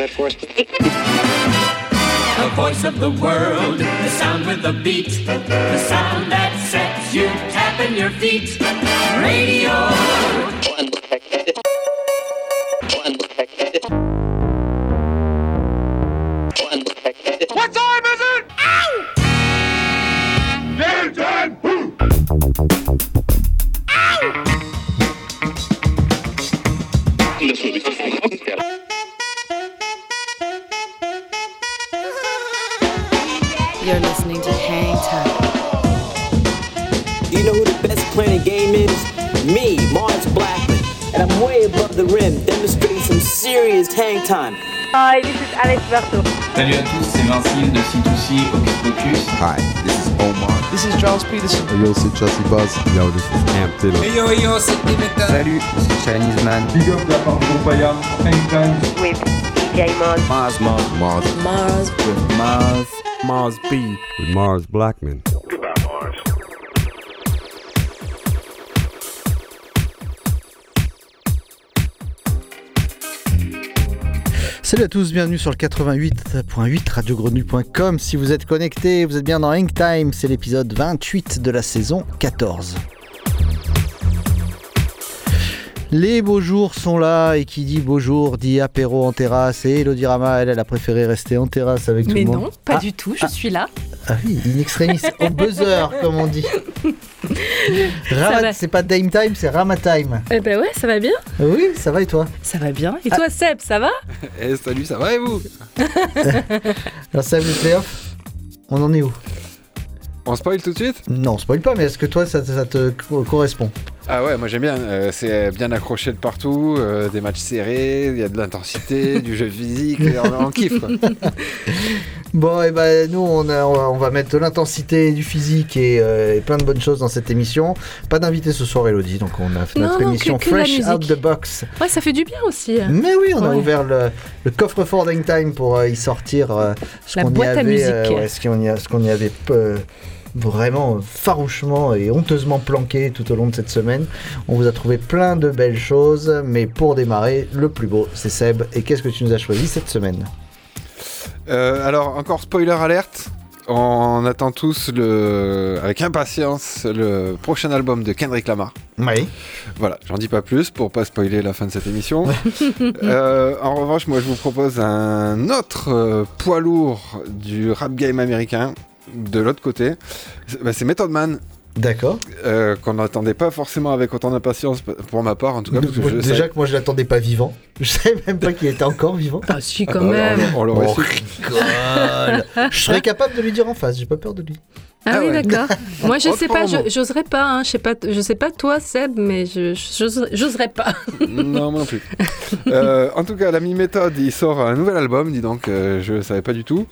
answer that for us? The voice of the world, the sound with the beat, the sound that sets you tapping your feet. Radio. Time. Hi, this is Alex Berto. Salut à tous, c'est Vincile de C2C Hocus Pocus. Hi, this is Omar. This is Charles Peterson. Hey yo, c'est Chelsea Buzz. Yo, this is Cam Taylor. Hey yo, yo, c'est Dimitra. Salut, c'est Chinese Man. Big up de la part de Groupaya, Hang Time. With DJ Mars. Mars, Mars, Mars. Mars. Mars. With Mars. Mars B. With Mars Blackman. Salut à tous, bienvenue sur le 88.8 radiogrenouille.com. Si vous êtes connectés, vous êtes bien dans Hang Time, c'est l'épisode 28 de la saison 14. Les beaux jours sont là et qui dit beau jour dit apéro en terrasse et Elodie Rama, elle, elle a préféré rester en terrasse avec Mais tout le monde. non, pas Ah, du tout, je ah. suis là. Ah oui, in extremis, au buzzer comme on dit. C'est pas Dame Time, c'est Rama Time. Eh ben ouais, ça va bien. Oui, ça va et toi? Ça va bien. Et toi, Seb, ça va? Eh salut, ça va et vous? Alors ça, les playoffs, on en est où? On spoil tout de suite? Non, on spoil pas, mais est-ce que toi, ça, ça te co- correspond? Ah ouais, moi j'aime bien. euh, c'est bien accroché de partout, euh, des matchs serrés, il y a de l'intensité, du jeu physique, on, on kiffe. Bon, et ben nous, on, a- on va- on va mettre de l'intensité, du physique et, euh, et plein de bonnes choses dans cette émission. Pas d'invité ce soir, Elodie, donc on a fait notre non, émission que- que Fresh. Out the Box. Ouais, ça fait du bien aussi. Mais oui, on a ouvert le, le coffre-fort d'Hangtime pour euh, y sortir euh, ce qu'on y ouais, ce qu'on y, a- ce qu'on y avait vraiment farouchement et honteusement planqué tout au long de cette semaine. On vous a trouvé plein de belles choses, mais pour démarrer, le plus beau, c'est Seb. Et qu'est-ce que tu nous as choisi cette semaine? Euh, alors, encore spoiler alerte. On attend tous le, avec impatience le prochain album de Kendrick Lamar. Oui. Voilà, j'en dis pas plus pour pas spoiler la fin de cette émission. Euh, en revanche, moi je vous propose un autre euh, poids lourd du rap game américain de l'autre côté. C'est bah, c'est Method Man. D'accord. euh, qu'on n'attendait pas forcément avec autant d'impatience pour ma part en tout cas parce que Moi, je déjà savais- que moi je l'attendais pas vivant. Je savais même pas qu'il était encore vivant. Ah si, Ah quand bah, même. on, on l'aurait Oh. Je serais capable de lui dire en face, j'ai pas peur de lui. Ah, Ah oui, ouais. d'accord. Moi, je sais pas, j'oserais pas. Hein, je sais pas, je sais pas toi, Seb, mais je j'oserais pas. non, moi non plus. Euh, en tout cas, l'ami Méthode, il sort un nouvel album, dis donc, euh, je savais pas du tout.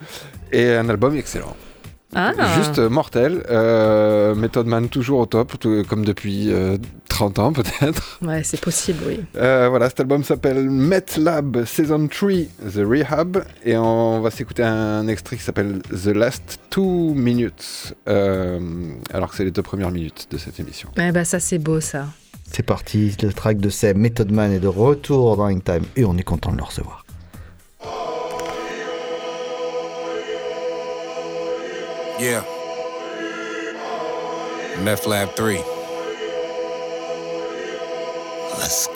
Et un album excellent. Ah. Juste mortel. Euh, Method Man toujours au top, tout- comme depuis euh, 30 ans peut-être. Ouais, c'est possible, oui. Euh, voilà, cet album s'appelle Met Lab Season 3 The Rehab. Et on va s'écouter un extrait qui s'appelle The Last Two Minutes. Euh, alors que c'est les deux premières minutes de cette émission. Eh ben ça, c'est beau, ça. C'est parti, le track de Seb, Method Man est de retour dans Hangtime et on est content de le recevoir. Yeah. Meth Lab 3. Let's go.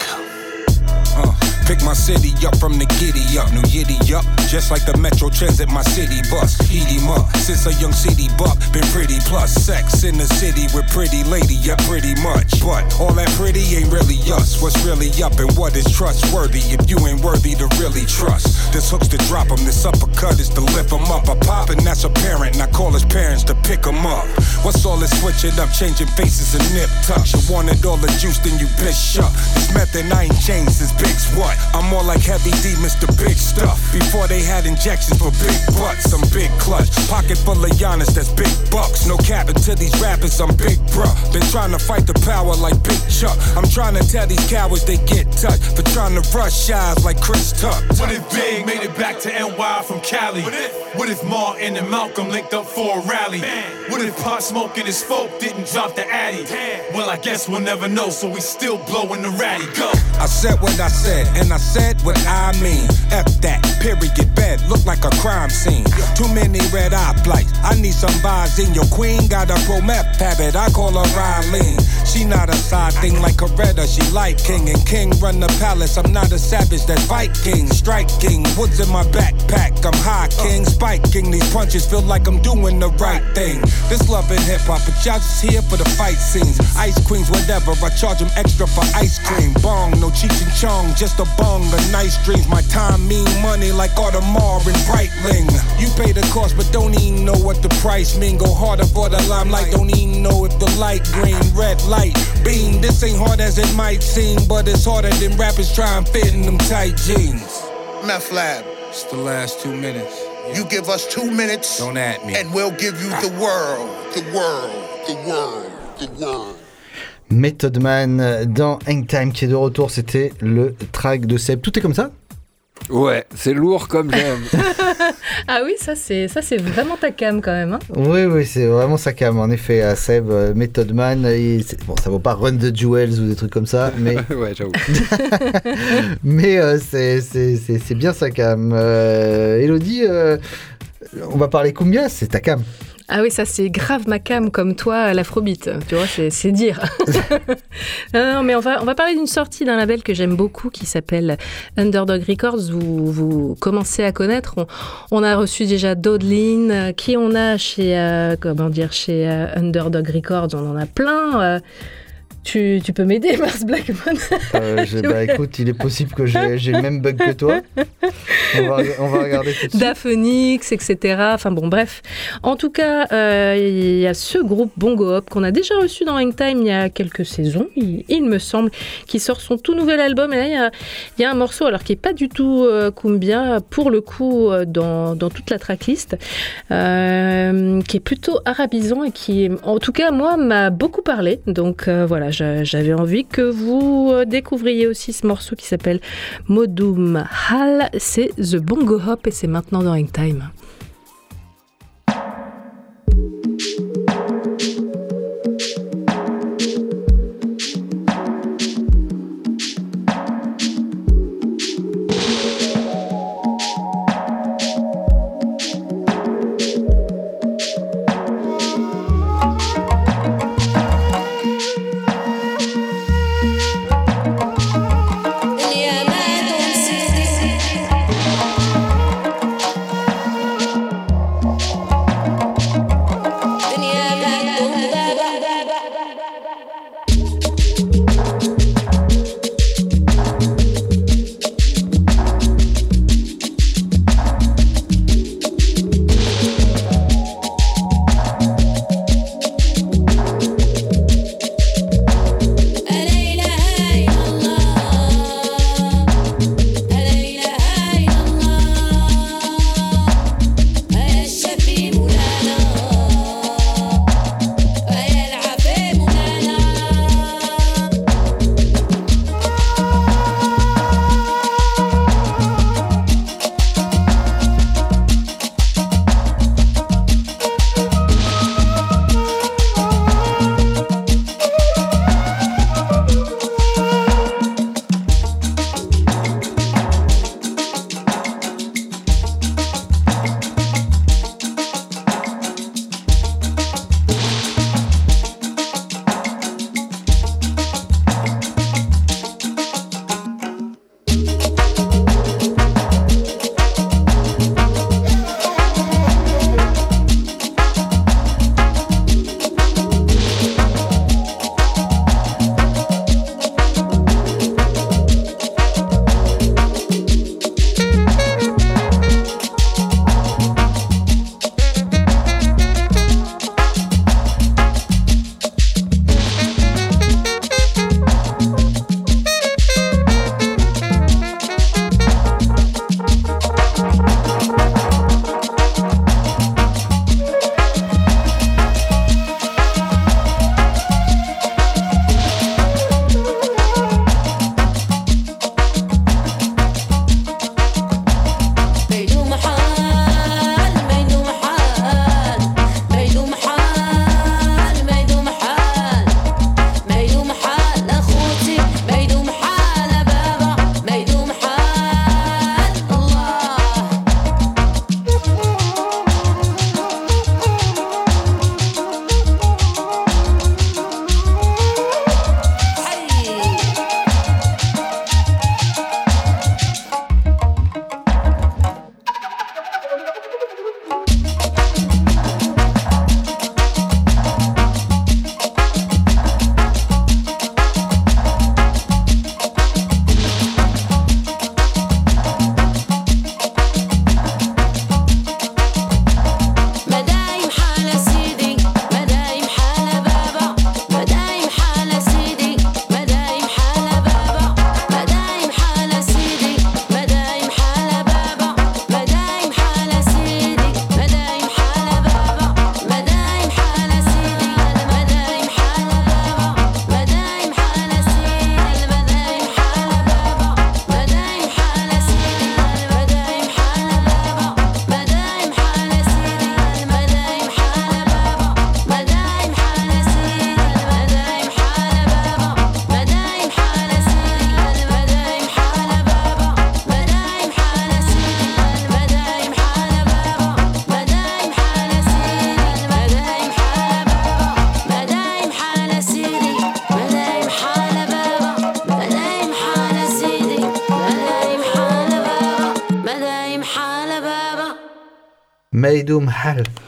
Pick my city up from the giddy up, new yiddy up. Just like the Metro Transit, my city bus. Eat him up. Since a young city buck, been pretty plus sex in the city with pretty lady, yeah, pretty much. But all that pretty ain't really us. What's really up and what is trustworthy if you ain't worthy to really trust? This hook's to drop him, this uppercut is to lift him up. A pop and that's apparent, and I call his parents to pick him up. What's all this switching up, changing faces and nip tucks? You wanted all the juice, then you bitch up. This method I ain't changed since Big's what? I'm more like Heavy D, Mr. Big Stuff. Before they had injections for big butts, I'm big clutch. Pocket full of Giannis, that's big bucks. No capping to these rappers, I'm big bruh. Been trying to fight the power like Big Chuck. I'm trying to tell these cowards they get touched for trying to rush eyes like Chris Tuck. When it big, made it back to NY from Cali? What if Martin and Malcolm linked up for a rally? What if Pot Smoke and his folk didn't drop the Addy? Well, I guess we'll never know, so we still blowing the ratty. Go. I said what I said, and I said what I mean. F that, period, bed, look like a crime scene. Too many red eye flights. I need some vibes in your queen. Got a pro meth habit, I call her Riley. She not a side thing like Coretta, she like king. And king run the palace, I'm not a savage, that's Viking. Striking, woods in my backpack, I'm high king. Spiking, these punches feel like I'm doing the right thing. This love and hip hop, but y'all just here for the fight scenes. Ice queens, whatever, I charge them extra for ice cream. Bong, no Cheech and Chong, just a bong, a nice dreams. My time mean money like Audemars and Breitling. You pay the cost, but don't even know what the price mean. Go harder for the limelight, don't even know if the light green, red light, beam. This ain't hard as it might seem, but it's harder than rappers try and fit in them tight jeans. Meth Lab. It's the last two minutes. You give us two minutes. Don't at me. And we'll give you the world. The world. The world. The world. Method Man dans Hangtime qui est de retour, c'était le track de Seb. Tout est comme ça? Ouais, c'est lourd comme j'aime. ah oui, ça c'est ça c'est vraiment ta cam quand même. Hein oui, oui, c'est vraiment sa cam. En effet, à Seb, euh, Method Man, il- bon, ça vaut pas Run the Jewels ou des trucs comme ça, mais ouais, j'avoue. mais euh, c'est c'est- c'est- c'est bien sa cam. Euh, Elodie, euh, on va parler Kumbia, c'est ta cam. Ah oui, ça c'est grave ma cam comme toi, l'afrobeat. Tu vois, c'est c'est dire. non, non, mais on va, on va parler d'une sortie d'un label que j'aime beaucoup qui s'appelle Underdog Records. Vous, vous commencez à connaître. On, on a reçu déjà Dodlin. Qui on a chez, euh, comment dire, chez euh, Underdog Records On en a plein. euh. Tu, tu peux m'aider, Mars Blackmon Euh, je- bah écoute, il est possible que j'ai le même bug que toi. On va, on va regarder tout de suite. Daphonix, etc. Enfin bon, bref. En tout cas, euh, il y a ce groupe Bongo Hop qu'on a déjà reçu dans Hangtime il y a quelques saisons, il, il me semble, qui sort son tout nouvel album. Et là, il y a, il y a un morceau, alors qui est pas du tout euh, pour le coup, euh, dans, dans toute la tracklist, qui est plutôt arabisant et qui, en tout cas, moi, m'a beaucoup parlé. Donc voilà, j'avais envie que vous euh, découvriez aussi ce morceau qui s'appelle Modum Hal. C'est The Bongo Hop et c'est maintenant dans Hangtime. Yeah,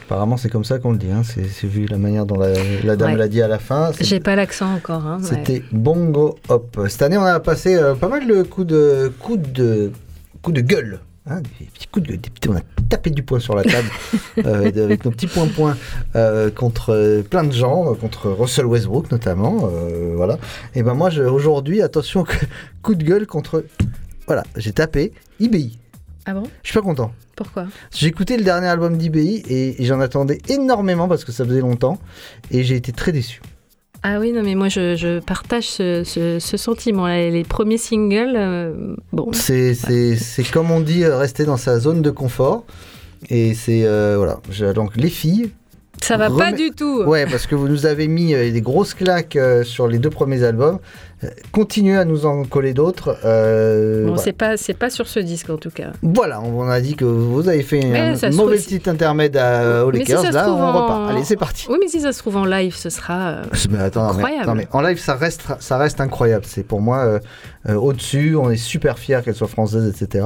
Apparemment, c'est comme ça qu'on le dit. Hein. C'est vu la manière dont la, la dame Ouais. l'a dit à la fin. J'ai pas l'accent encore. hein, ouais. C'était Bongo Hop. Cette année, on a passé euh, pas mal de coups de coups de coups de gueule. hein, des petits coups de gueule. des petits- on a tapé du poing sur la table euh, de- avec nos petits points-points euh, contre euh, plein de gens, contre Russell Westbrook notamment. euh, voilà. Et ben moi, aujourd'hui, attention, coup de gueule contre. Voilà, j'ai tapé IBI. Ah bon? Je suis pas content. Pourquoi? J'ai écouté le dernier album d'IBI et, et j'en attendais énormément parce que ça faisait longtemps et j'ai été très déçu. Ah oui, non, mais moi je, je partage ce, ce- ce sentiment. Les, premiers singles, euh, bon. C'est c'est comme on dit, euh, rester dans sa zone de confort. Et c'est. euh, voilà. Donc, les filles. Ça va pas du tout. Ouais, parce que vous nous avez mis des grosses claques sur les deux premiers albums. Euh, continuez à nous en coller d'autres. euh, Bon, voilà. c'est pas, c'est pas sur ce disque en tout cas. Voilà, on a dit que vous avez fait Mais un mauvais trouve, petit intermède à, aux Mais si Lakers. Là, on en- repart. Allez, c'est parti. Oui, mais si ça se trouve en live, ce sera. euh, Mais attends, non, mais- Incroyable. mais en live, ça reste, ça reste incroyable. C'est pour moi euh, euh, au-dessus. On est super fiers qu'elle soit française, etc.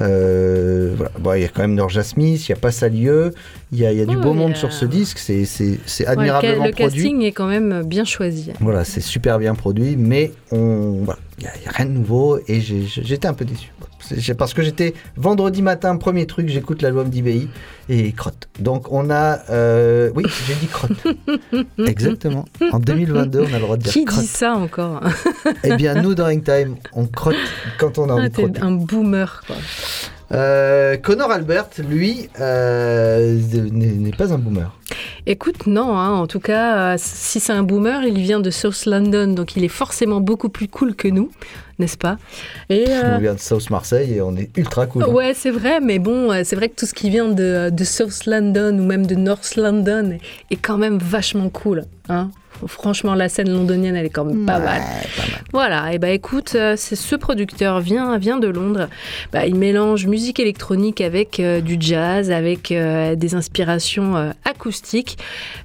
Euh, voilà. Bon, il y a quand même Norja Smith, il y a pas Salieu, il y a, il y a du Ouais, beau monde sur ce disque. C'est, ouais, le admirablement le, produit. casting est quand même bien choisi. Voilà, c'est super bien produit, mais on, voilà, il y a, rien de nouveau et j'étais un peu déçu. Parce que j'étais vendredi matin, premier truc, j'écoute l'album d'IBI et crotte. Donc on a, euh, oui, j'ai dit crotte. Exactement. En 2022, on a le droit de dire Qui crotte. dit ça encore Eh bien, nous, dans Time, on crotte quand on a envie Ah, de crotter. un boomer, quoi. Euh, Connor Albert, lui, euh, n'est pas un boomer. Écoute, non, hein, en tout cas, euh, si c'est un boomer, il vient de South London, donc il est forcément beaucoup plus cool que nous, n'est-ce pas? Et euh, On vient de South Marseille et on est ultra cool. Ouais, c'est vrai, mais bon, c'est vrai que tout ce qui vient de, de South London ou même de North London est quand même vachement cool. Hein Franchement, la scène londonienne, elle est quand même pas Ouais, mal. pas mal. Voilà, et bah écoute, euh, c'est ce producteur vient, vient de Londres. Bah, il mélange musique électronique avec euh, du jazz, avec euh, des inspirations euh, acoustiques.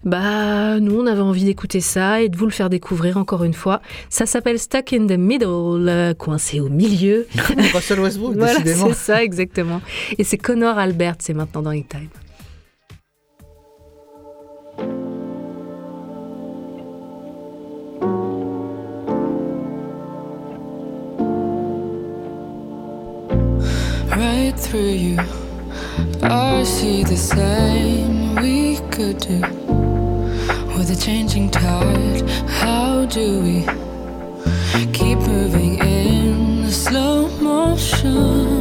Bah, nous, on avait envie d'écouter ça et de vous le faire découvrir encore une fois. Ça s'appelle Stuck in the Middle, coincé au milieu. Russell Westbrook, Voilà, décidément. c'est ça, exactement. Et c'est Connor Albert, c'est maintenant dans Hit Time. Through you. I see the same we could do with a changing tide. How do we keep moving in slow motion?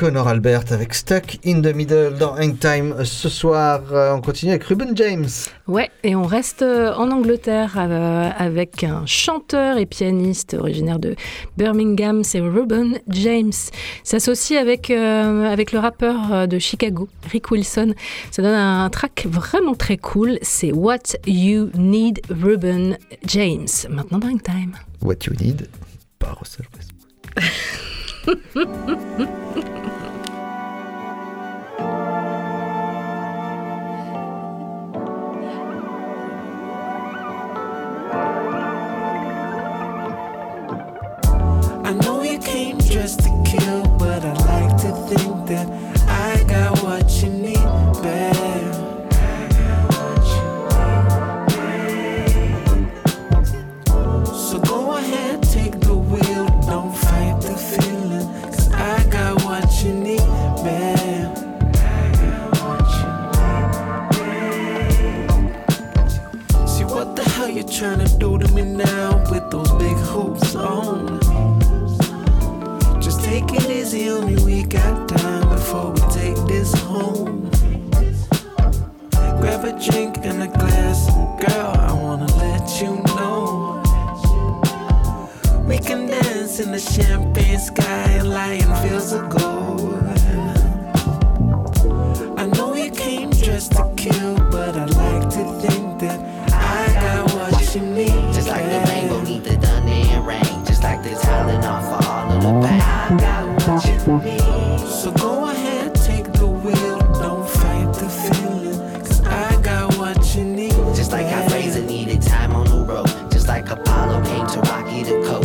Connor Albert avec Stuck in the Middle dans Hangtime. Ce soir, euh, on continue avec Ruben James. Ouais, et on reste euh, en Angleterre euh, avec un chanteur et pianiste originaire de Birmingham, c'est Ruben James. S'associe avec, euh, avec le rappeur de Chicago, Rick Wilson. Ça donne un track vraiment très cool. C'est What You Need, Ruben James. Maintenant dans Hangtime. What You Need par Russell Westbrook. te drink and a glass, girl, I wanna let you know. We can dance in the champagne sky and lion fields of gold. I know you came dressed to kill, but I like to think that I got what you need. Just like the rainbow need the thunder and rain. Just like the Tylenol for all of the pain. I got what you need. So go ahead, Just like how Fraser needed time on the road. Just like Apollo came to Rocky the coach.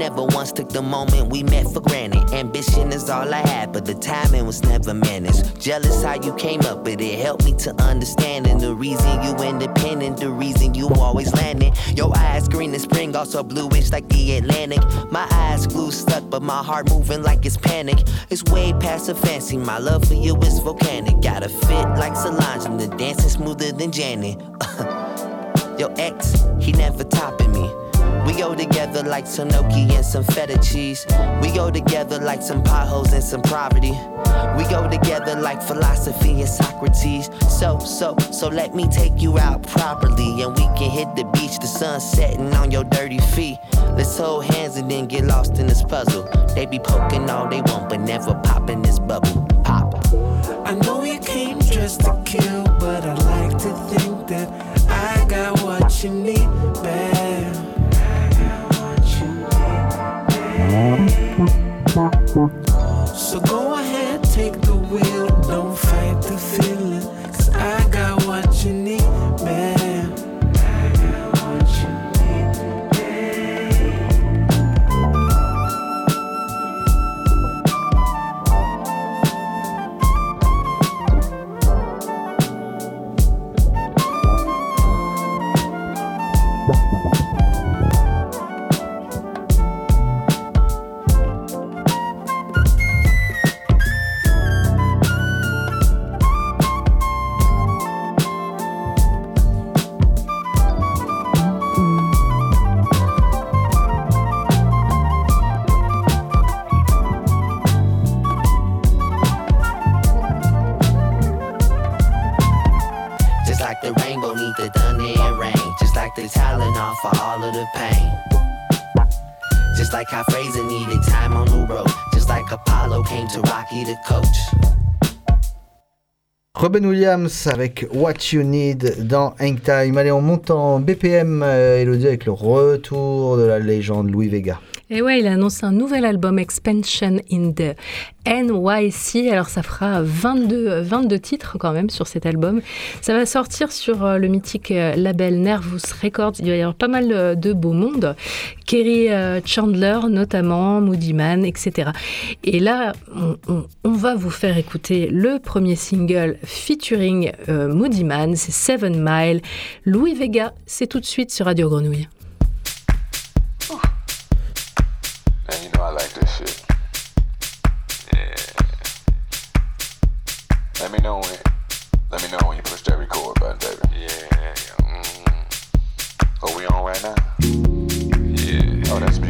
Never once took the moment we met for granted. Ambition is all I had, but the timing was never managed. Jealous how you came up, but it helped me to understand. And the reason you independent, the reason you always landing. Your eyes green as spring, also bluish like the Atlantic. My eyes glue stuck, but my heart moving like it's panic. It's way past a fancy. My love for you is volcanic. Got a fit like Solange, and the dancing smoother than Janet. Your ex, he never me. We go together like Sunoki and some feta cheese. We go together like some potholes and some poverty. We go together like philosophy and Socrates. So, so, so let me take you out properly. And we can hit the beach, the sun setting on your dirty feet. Let's hold hands and then get lost in this puzzle. They be poking all they want, but never popping this bubble. Pop. I know you came dressed to kill, but I like to think that I got what you need, babe. Mm-hmm. Fraser needed time on the road. Just like Apollo came to Rocky coach. Robin Williams avec What You Need dans Hangtime. Allez, on monte en BPM, euh, Elodie, avec le retour de la légende Louis Vega. Et ouais, il a annoncé un nouvel album, Expansion in the NYC. Alors, ça fera 22, 22 titres quand même sur cet album. Ça va sortir sur euh, le mythique euh, label Nervous Records. Il va y avoir pas mal euh, de beaux mondes. Kerry Chandler, notamment, Moody Man, etc. Et là, on, va vous faire écouter le premier single featuring Moody Man. C'est Seven Mile. Louis Vega, c'est tout de suite sur Radio Grenouille. Man, you know I like this shit. Yeah. Let me know when. Let me know when you push that record button, baby. Yeah. Mm. Are we on right now? Yeah. Oh, that's beautiful.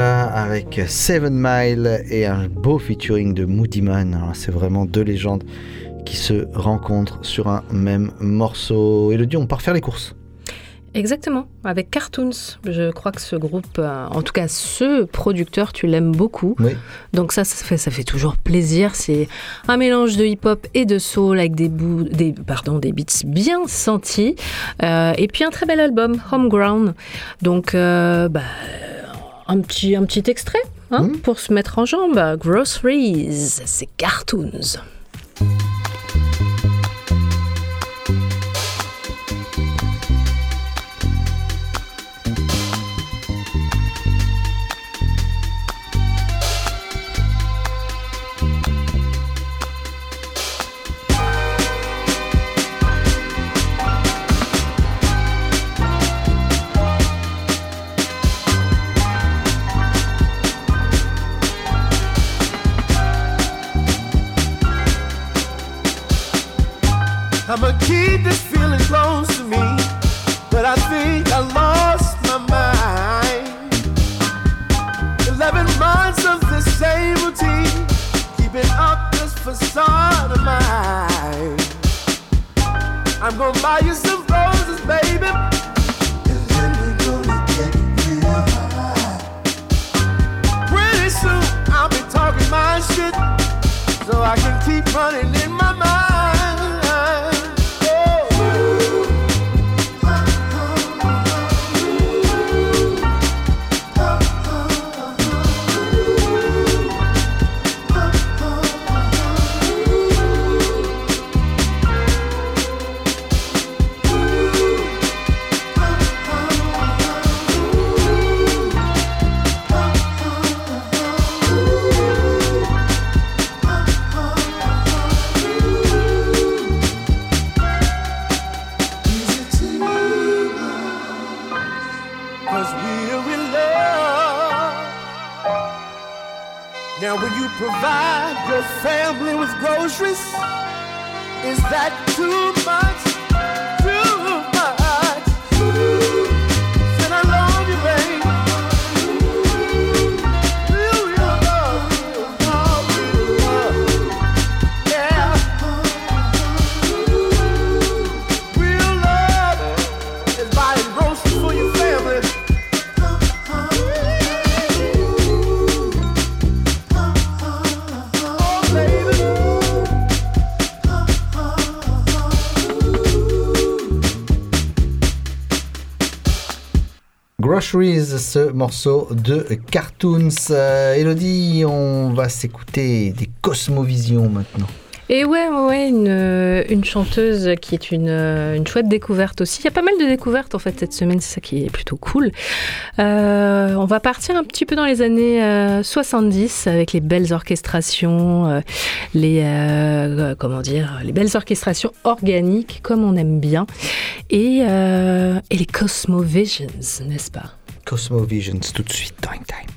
Avec Seven Mile et un beau featuring de Moody Man. C'est vraiment deux légendes qui se rencontrent sur un même morceau. Elodie, on part faire les courses. Exactement, avec Cartoons. Je crois que ce groupe, euh, en tout cas ce producteur, tu l'aimes beaucoup. Oui. Donc ça, ça fait, ça fait toujours plaisir. C'est un mélange de hip-hop et de soul avec des, bouts, des, pardon, des beats bien sentis. Euh, et puis un très bel album, Homeground. Donc, euh, bah, un, petit, un petit extrait hein, pour se mettre en jambe. Groceries, c'est Cartoons. Your family with groceries, is that too much? Groceries, ce morceau de Cartoons. Euh, Elodie, on va s'écouter des Cosmovision maintenant. Et ouais, ouais, euh, une chanteuse qui est une, euh, une chouette découverte aussi. Il y a pas mal de découvertes en fait cette semaine, c'est ça qui est plutôt cool. On va partir un petit peu dans les années euh, 70 avec les belles orchestrations, les comment dire, les belles orchestrations organiques comme on aime bien, et les Cosmovisions, n'est-ce pas? Cosmovisions, tout de suite dans Time.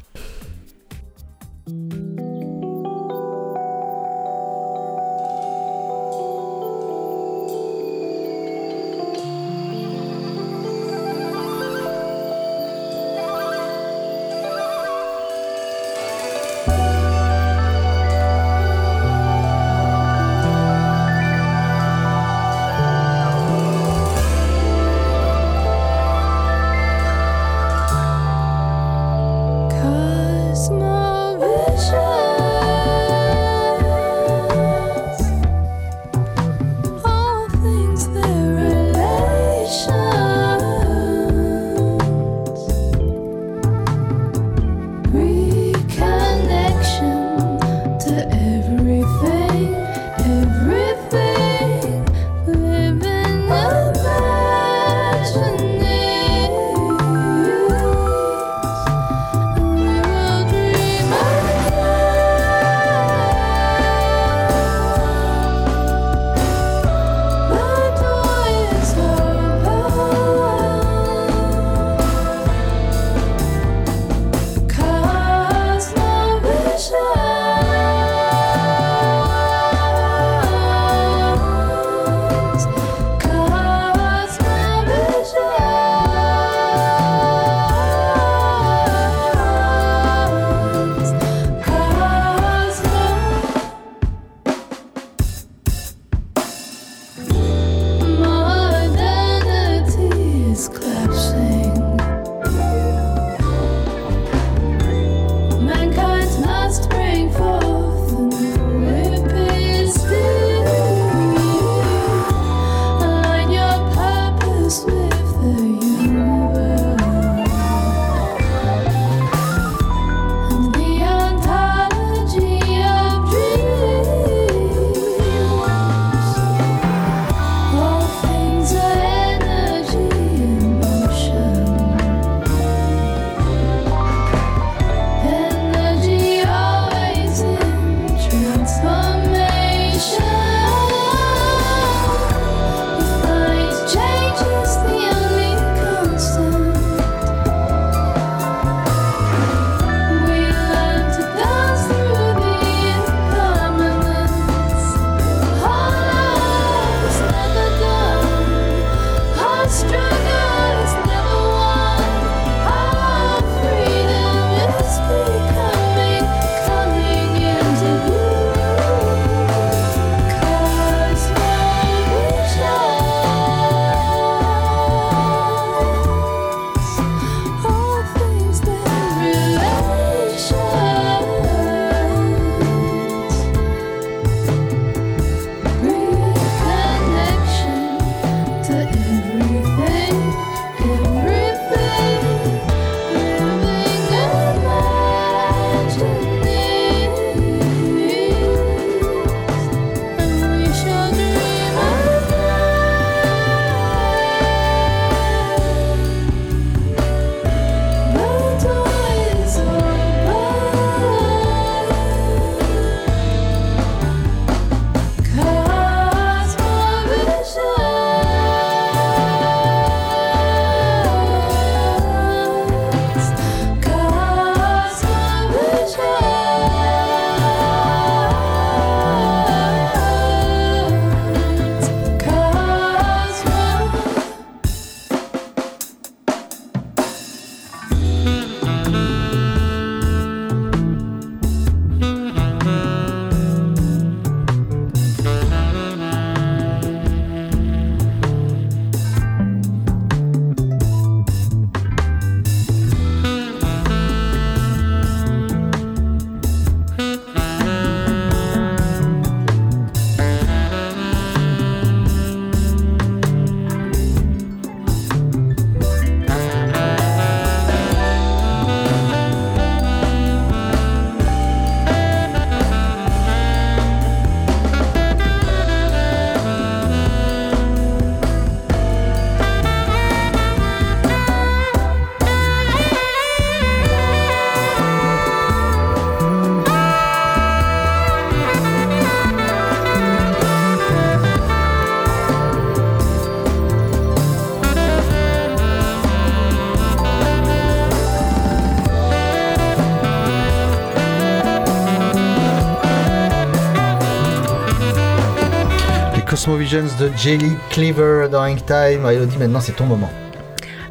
Cosmovisions de Jelly Cleaver dans Ink Time. Elodie, maintenant c'est ton moment.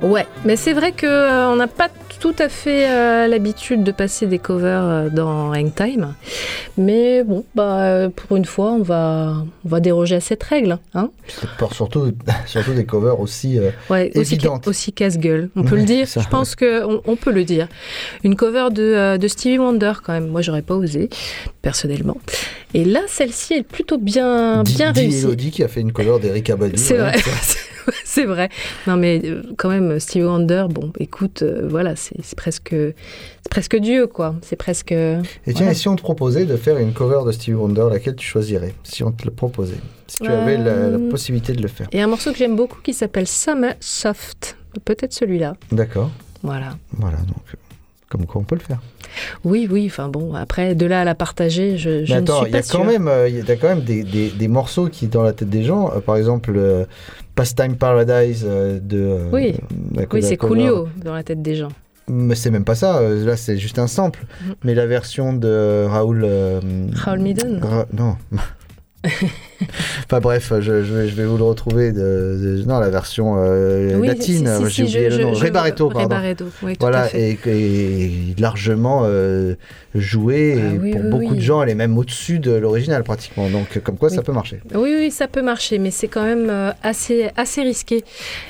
Ouais, mais c'est vrai que euh, n'a pas tout à fait euh, l'habitude de passer des covers euh, dans Hangtime. Mais bon, bah, pour une fois, on va, on va déroger à cette règle. Hein Pour surtout, surtout des covers aussi euh, ouais, aussi, évidentes. aussi casse-gueule. On peut Ouais, le dire. ça, Je pense qu'on on peut le dire. Une cover de, euh, de Stevie Wonder, quand même. Moi, j'aurais pas osé, personnellement. Et là, celle-ci est plutôt bien, bien dis réussie. Elodie qui a fait une cover d'Eric Abadou. C'est ouais, vrai. c'est vrai. Non, mais euh, quand même, Stevie Wonder, bon, écoute, euh, voilà, c'est presque, c'est presque Dieu, quoi. C'est presque. Et tiens, voilà. et si on te proposait de faire une cover de Stevie Wonder, laquelle tu choisirais Si on te le proposait. Si tu avais la, la Euh, possibilité de le faire? Et un morceau que j'aime beaucoup qui s'appelle Summer Soft. Peut-être celui-là. D'accord. Voilà. Voilà, donc euh, comme quoi on peut le faire. Oui, oui, enfin bon, après, de là à la partager, je, je Mais ne suis il y pas a quand même, euh, il y a quand même des, des- des morceaux qui dans la tête des gens. Euh, par exemple, euh, Pastime Paradise de. Oui, oui c'est. Coolio dans la tête des gens. Mais c'est même pas ça. Là, c'est juste un sample. Mhm. Mais la version de Raoul. euh, Raoul Midden Ra- Non. enfin bref, je, je vais, je vais vous le retrouver. De, de- non, la version euh, Oui, latine. si, si, j'ai oublié je- le nom. pardon. Barretto, oui, tout voilà, à fait. et, et largement euh, joué. Ah et oui, pour oui, beaucoup oui. de gens, elle est même au-dessus de l'original pratiquement. Donc, comme quoi, ça peut marcher. Oui, oui, ça peut marcher, mais c'est quand même euh, assez, assez risqué.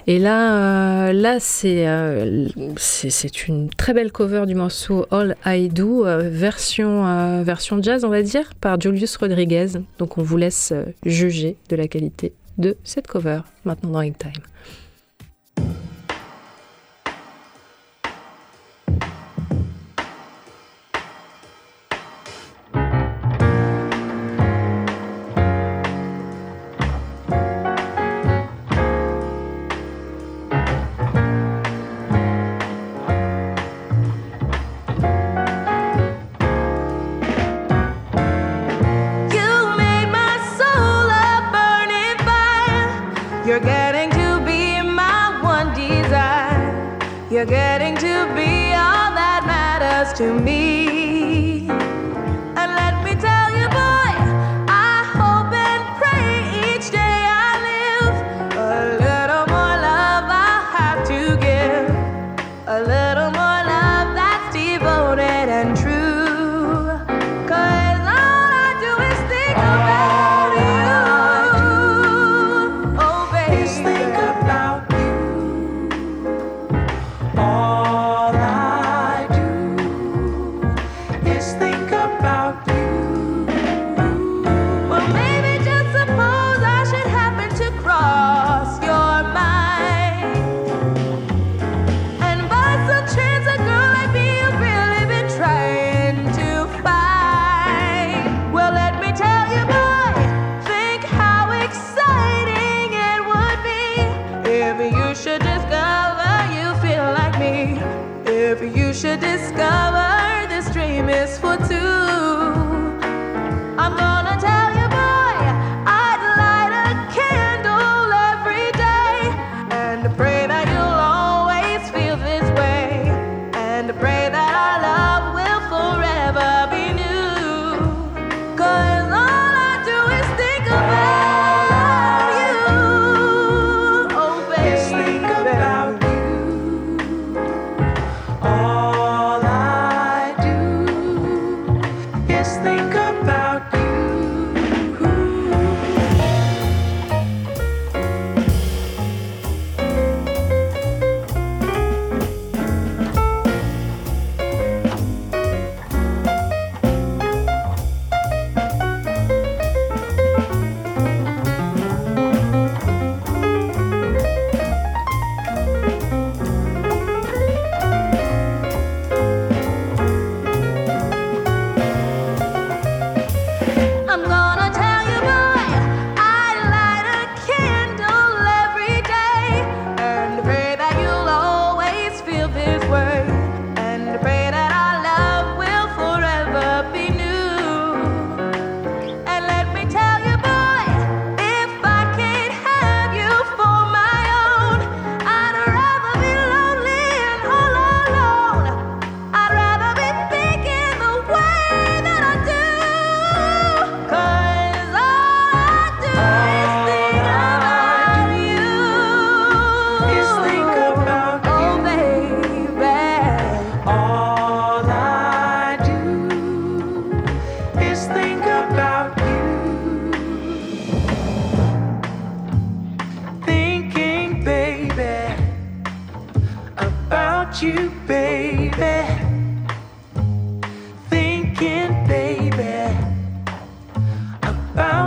Et là, euh, là c'est, euh, c'est, c'est une très belle cover du morceau All I Do, version, version jazz, on va dire, par Julius Rodriguez. Donc on vous laisse juger de la qualité de cette cover maintenant dans Time.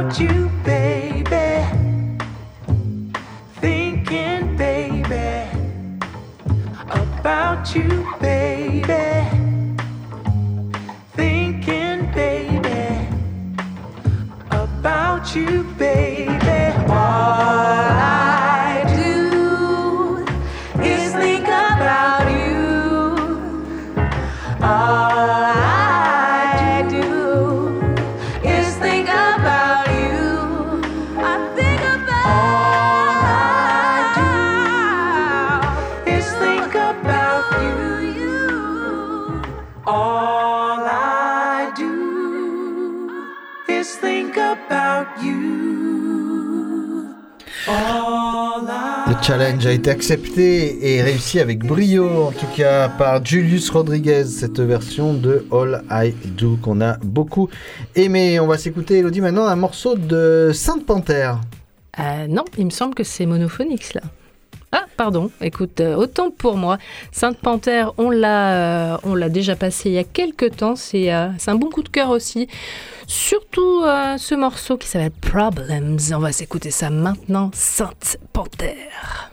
without you. Accepté et réussi avec brio, en tout cas par Julius Rodriguez, cette version de All I Do qu'on a beaucoup aimé. On va s'écouter, Elodie, maintenant un morceau de Sainte Panthère. Euh, non, il me semble que c'est monophonique là. Ah, pardon, écoute, euh, autant pour moi. Sainte Panthère, on l'a, euh, on l'a déjà passé il y a quelques temps. C'est, euh, c'est un bon coup de cœur aussi. Surtout ce morceau qui s'appelle Problems. On va s'écouter ça maintenant. Sainte Panthère.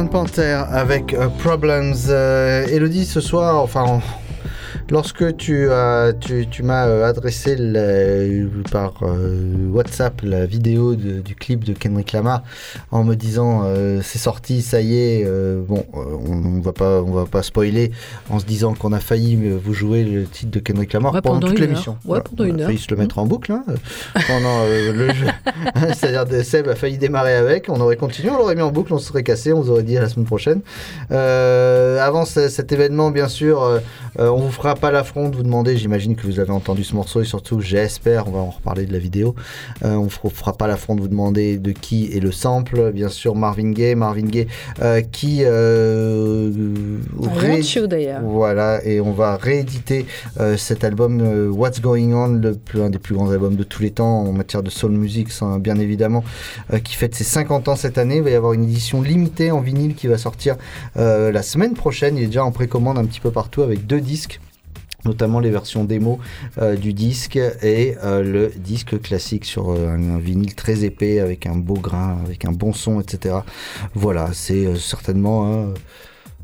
Sainte Panthère avec euh, Problems. Euh, Elodie, ce soir, enfin, en- lorsque tu, tu m'as euh, adressé la- par euh, WhatsApp la vidéo de- du clip de Kendrick Lamar en me disant euh, c'est sorti, ça y est, euh, bon, euh, on, on va pas, on va pas spoiler en se disant qu'on a failli euh, vous jouer le titre de Kendrick Lamar Ouais, pendant, pendant toute l'émission. Ouais, pendant on une a failli heure. se le mettre en boucle hein, euh, pendant euh, le jeu. C'est-à-dire que Seb a failli démarrer avec, on aurait continué, on l'aurait mis en boucle, on se serait cassé, on vous aurait dit à la semaine prochaine. Euh, avant ce- cet événement, bien sûr, euh, euh, on vous fera pas l'affront de vous demander, j'imagine que vous avez entendu ce morceau et surtout, j'espère, on va en reparler de la vidéo, euh, on ne fera pas l'affront de vous demander de qui est le sample, bien sûr Marvin Gaye, Marvin Gaye euh, qui euh, ré- d'ailleurs. voilà, et on va rééditer euh, cet album euh, What's Going On, le plus, un des plus grands albums de tous les temps en matière de soul music, bien évidemment, qui fête ses 50 ans cette année. Il va y avoir une édition limitée en vinyle qui va sortir la semaine prochaine. Il est déjà en précommande un petit peu partout avec deux disques notamment les versions démo euh, du disque et euh, le disque classique sur euh, un, un vinyle très épais avec un beau grain, avec un bon son, etc. Voilà, c'est certainement un,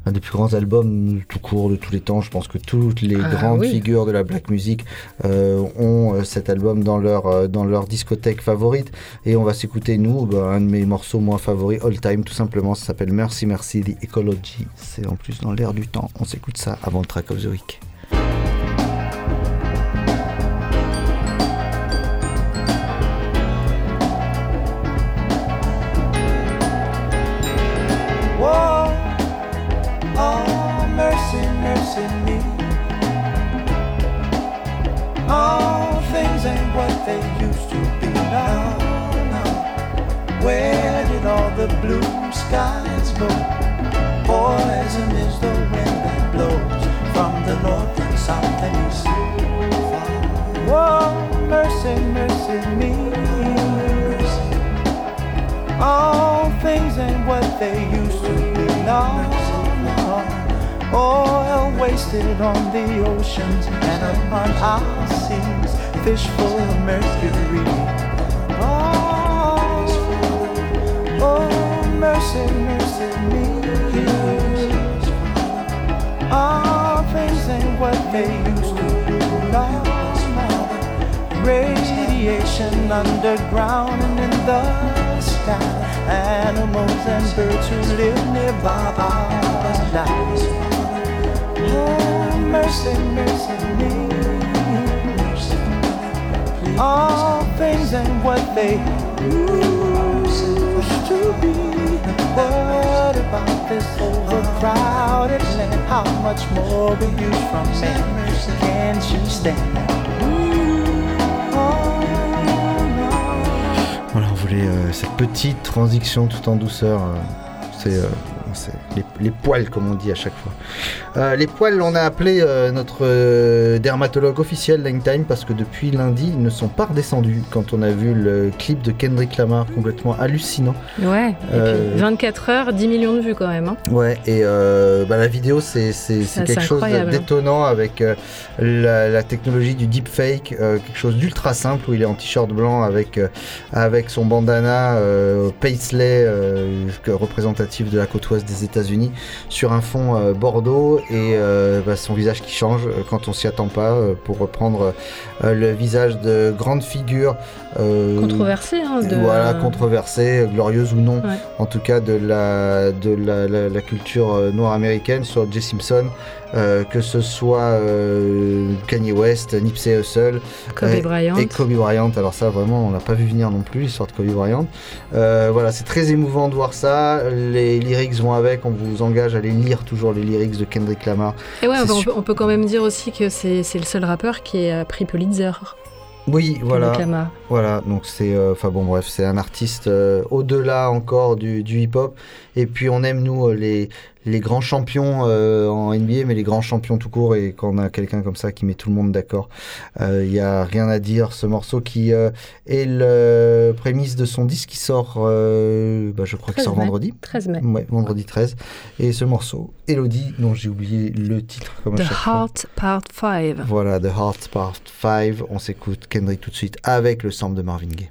un des plus grands albums tout court de tous les temps. Je pense que toutes les Ah, grandes oui. figures de la black music ont cet album dans leur, dans leur discothèque favorite. Et on va s'écouter, nous, bah, un de mes morceaux moins favoris, All Time, tout simplement. Ça s'appelle Mercy Mercy, The Ecology. C'est en plus dans l'air du temps. On s'écoute ça avant le track of the week. They used to be now. Oil wasted on the oceans and upon our seas, fish full of mercury. Oh, oh mercy, mercy me. All things ain't what they used to be now. Radiation underground and in the. Animals and birds who live nearby alive. Oh, mercy, mercy me. All things ain't what they used to be. What about this overcrowded land? How much more will you from me? Can't you stand? Voulait euh, cette petite transition tout en douceur. euh, c'est euh, c'est les, les poils, comme on dit à chaque fois. Euh, les poils, on a appelé euh, notre euh, dermatologue officiel Langtime parce que depuis lundi, ils ne sont pas redescendus quand on a vu le clip de Kendrick Lamar complètement hallucinant. Ouais, et Euh, puis 24 heures, 10 millions de vues quand même. hein. Ouais, et bah, la vidéo, c'est quelque chose hein. d'étonnant avec la, la technologie du deepfake, quelque chose d'ultra simple où il est en t-shirt blanc avec, avec son bandana Paisley, représentatif de la côte ouest des États-Unis, sur un fond euh, bordeaux et euh, bah, son visage qui change euh, quand on s'y attend pas, pour reprendre le visage de grande figure. Euh, Controversé, hein, de- Voilà, controversée, glorieuse ou non, Ouais. en tout cas de la, de la, la- la culture euh, noire américaine, soit Jay Simpson, euh, que ce soit euh, Kanye West, Nipsey Hussle, Kobe Bryant. et Kobe Bryant. Alors ça, vraiment, on l'a pas vu venir non plus l'histoire de Kobe Bryant. Voilà, c'est très émouvant de voir ça. Les lyrics vont avec. On vous engage à aller lire toujours les lyrics de Kendrick Lamar. Et ouais, on, on peut quand même dire aussi que c'est c'est le seul rappeur qui a pris Pulitzer. Oui, voilà. Voilà, donc c'est, euh, enfin bon, bref, c'est un artiste euh, au-delà encore du, du hip-hop. Et puis on aime nous euh, les les grands champions euh, en NBA, mais les grands champions tout court. Et quand on a quelqu'un comme ça qui met tout le monde d'accord, il y a rien à dire. Ce morceau qui euh, est le prémisse de son disque qui sort, euh, bah, je crois qu'il 13 sort mai. vendredi. 13 mai. Ouais, vendredi 13. Et ce morceau, Elodie, dont j'ai oublié le titre comme The fois. Heart Part 5. Voilà, The Heart Part 5. On s'écoute Kendrick tout de suite avec le sample de Marvin Gaye.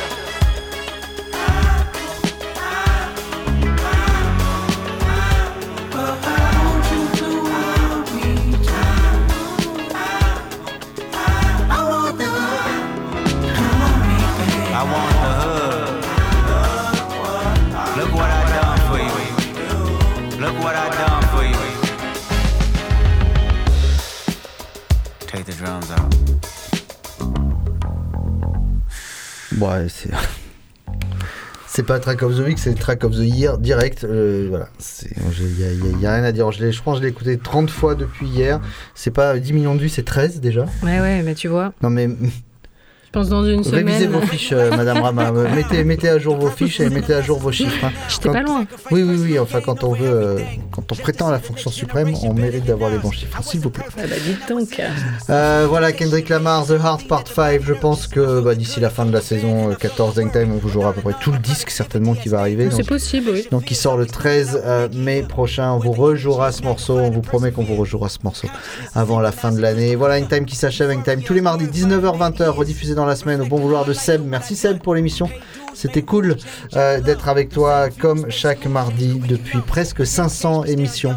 Ouais, c'est. C'est pas Track of the Week, c'est Track of the Year direct. euh, voilà, il n'y a, y a- y a rien à dire. Je, l'ai- je pense que je l'ai écouté 30 fois depuis hier. C'est pas 10 millions de vues, c'est 13 déjà. Ouais, ouais, mais tu vois, Non mais je pense dans une révisez semaine. vos fiches, euh, Madame Rama. Euh, mettez, mettez à jour vos fiches et mettez à jour vos chiffres. hein. J'étais Quand- pas loin. Oui, oui, oui. Enfin, quand on veut, euh, quand on prétend à la fonction suprême, on mérite d'avoir les bons chiffres, s'il vous plaît. Ah bah dites donc. Euh, voilà, Kendrick Lamar, The Heart Part 5. Je pense que bah, d'ici la fin de la saison euh, 14 Time, on vous jouera à peu près tout le disque certainement qui va arriver. C'est possible, oui. donc il sort le 13 euh, mai prochain. On vous rejouera ce morceau. On vous promet qu'on vous rejouera ce morceau avant la fin de l'année. Voilà, Time qui s'achève. Time tous les mardis 19h-20h rediffusé dans la semaine au bon vouloir de Seb. Merci Seb pour l'émission. C'était cool euh, d'être avec toi comme chaque mardi depuis presque 500 émissions.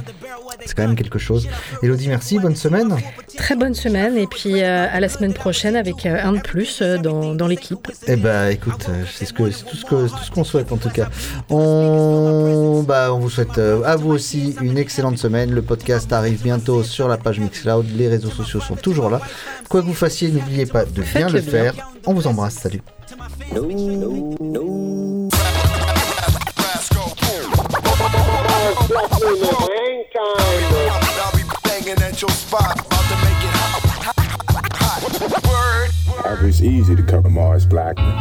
C'est quand même quelque chose. Elodie, merci. Bonne semaine. Très bonne semaine et puis euh, à la semaine prochaine avec euh, un de plus euh, dans, dans l'équipe. Eh ben, écoute, c'est ce que, c'est tout ce que, tout ce qu'on souhaite en tout cas. On, bah, on vous souhaite euh, à vous aussi une excellente semaine. Le podcast arrive bientôt sur la page Mixcloud. Les réseaux sociaux sont toujours là. Quoi que vous fassiez, n'oubliez pas de bien le faire. bien. On vous embrasse. Salut. I'll be banging at your spot, about to make it hot, hot, hot. Word. It's easy to cover Mars Blackman.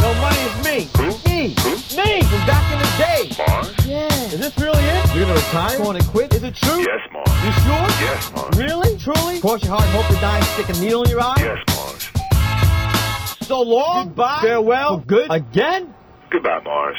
No money is me. Me. Me from back in the day. Mars? Yeah. Is this really it? You're gonna retire? Going to quit? Is it true? Yes, Mars. You sure? Yes, Mars. Really? Truly? Cross your heart and hope to die and stick a needle in your eye? Yes, Mars. So long. Goodbye. Farewell. For good. Again? Goodbye, Mars.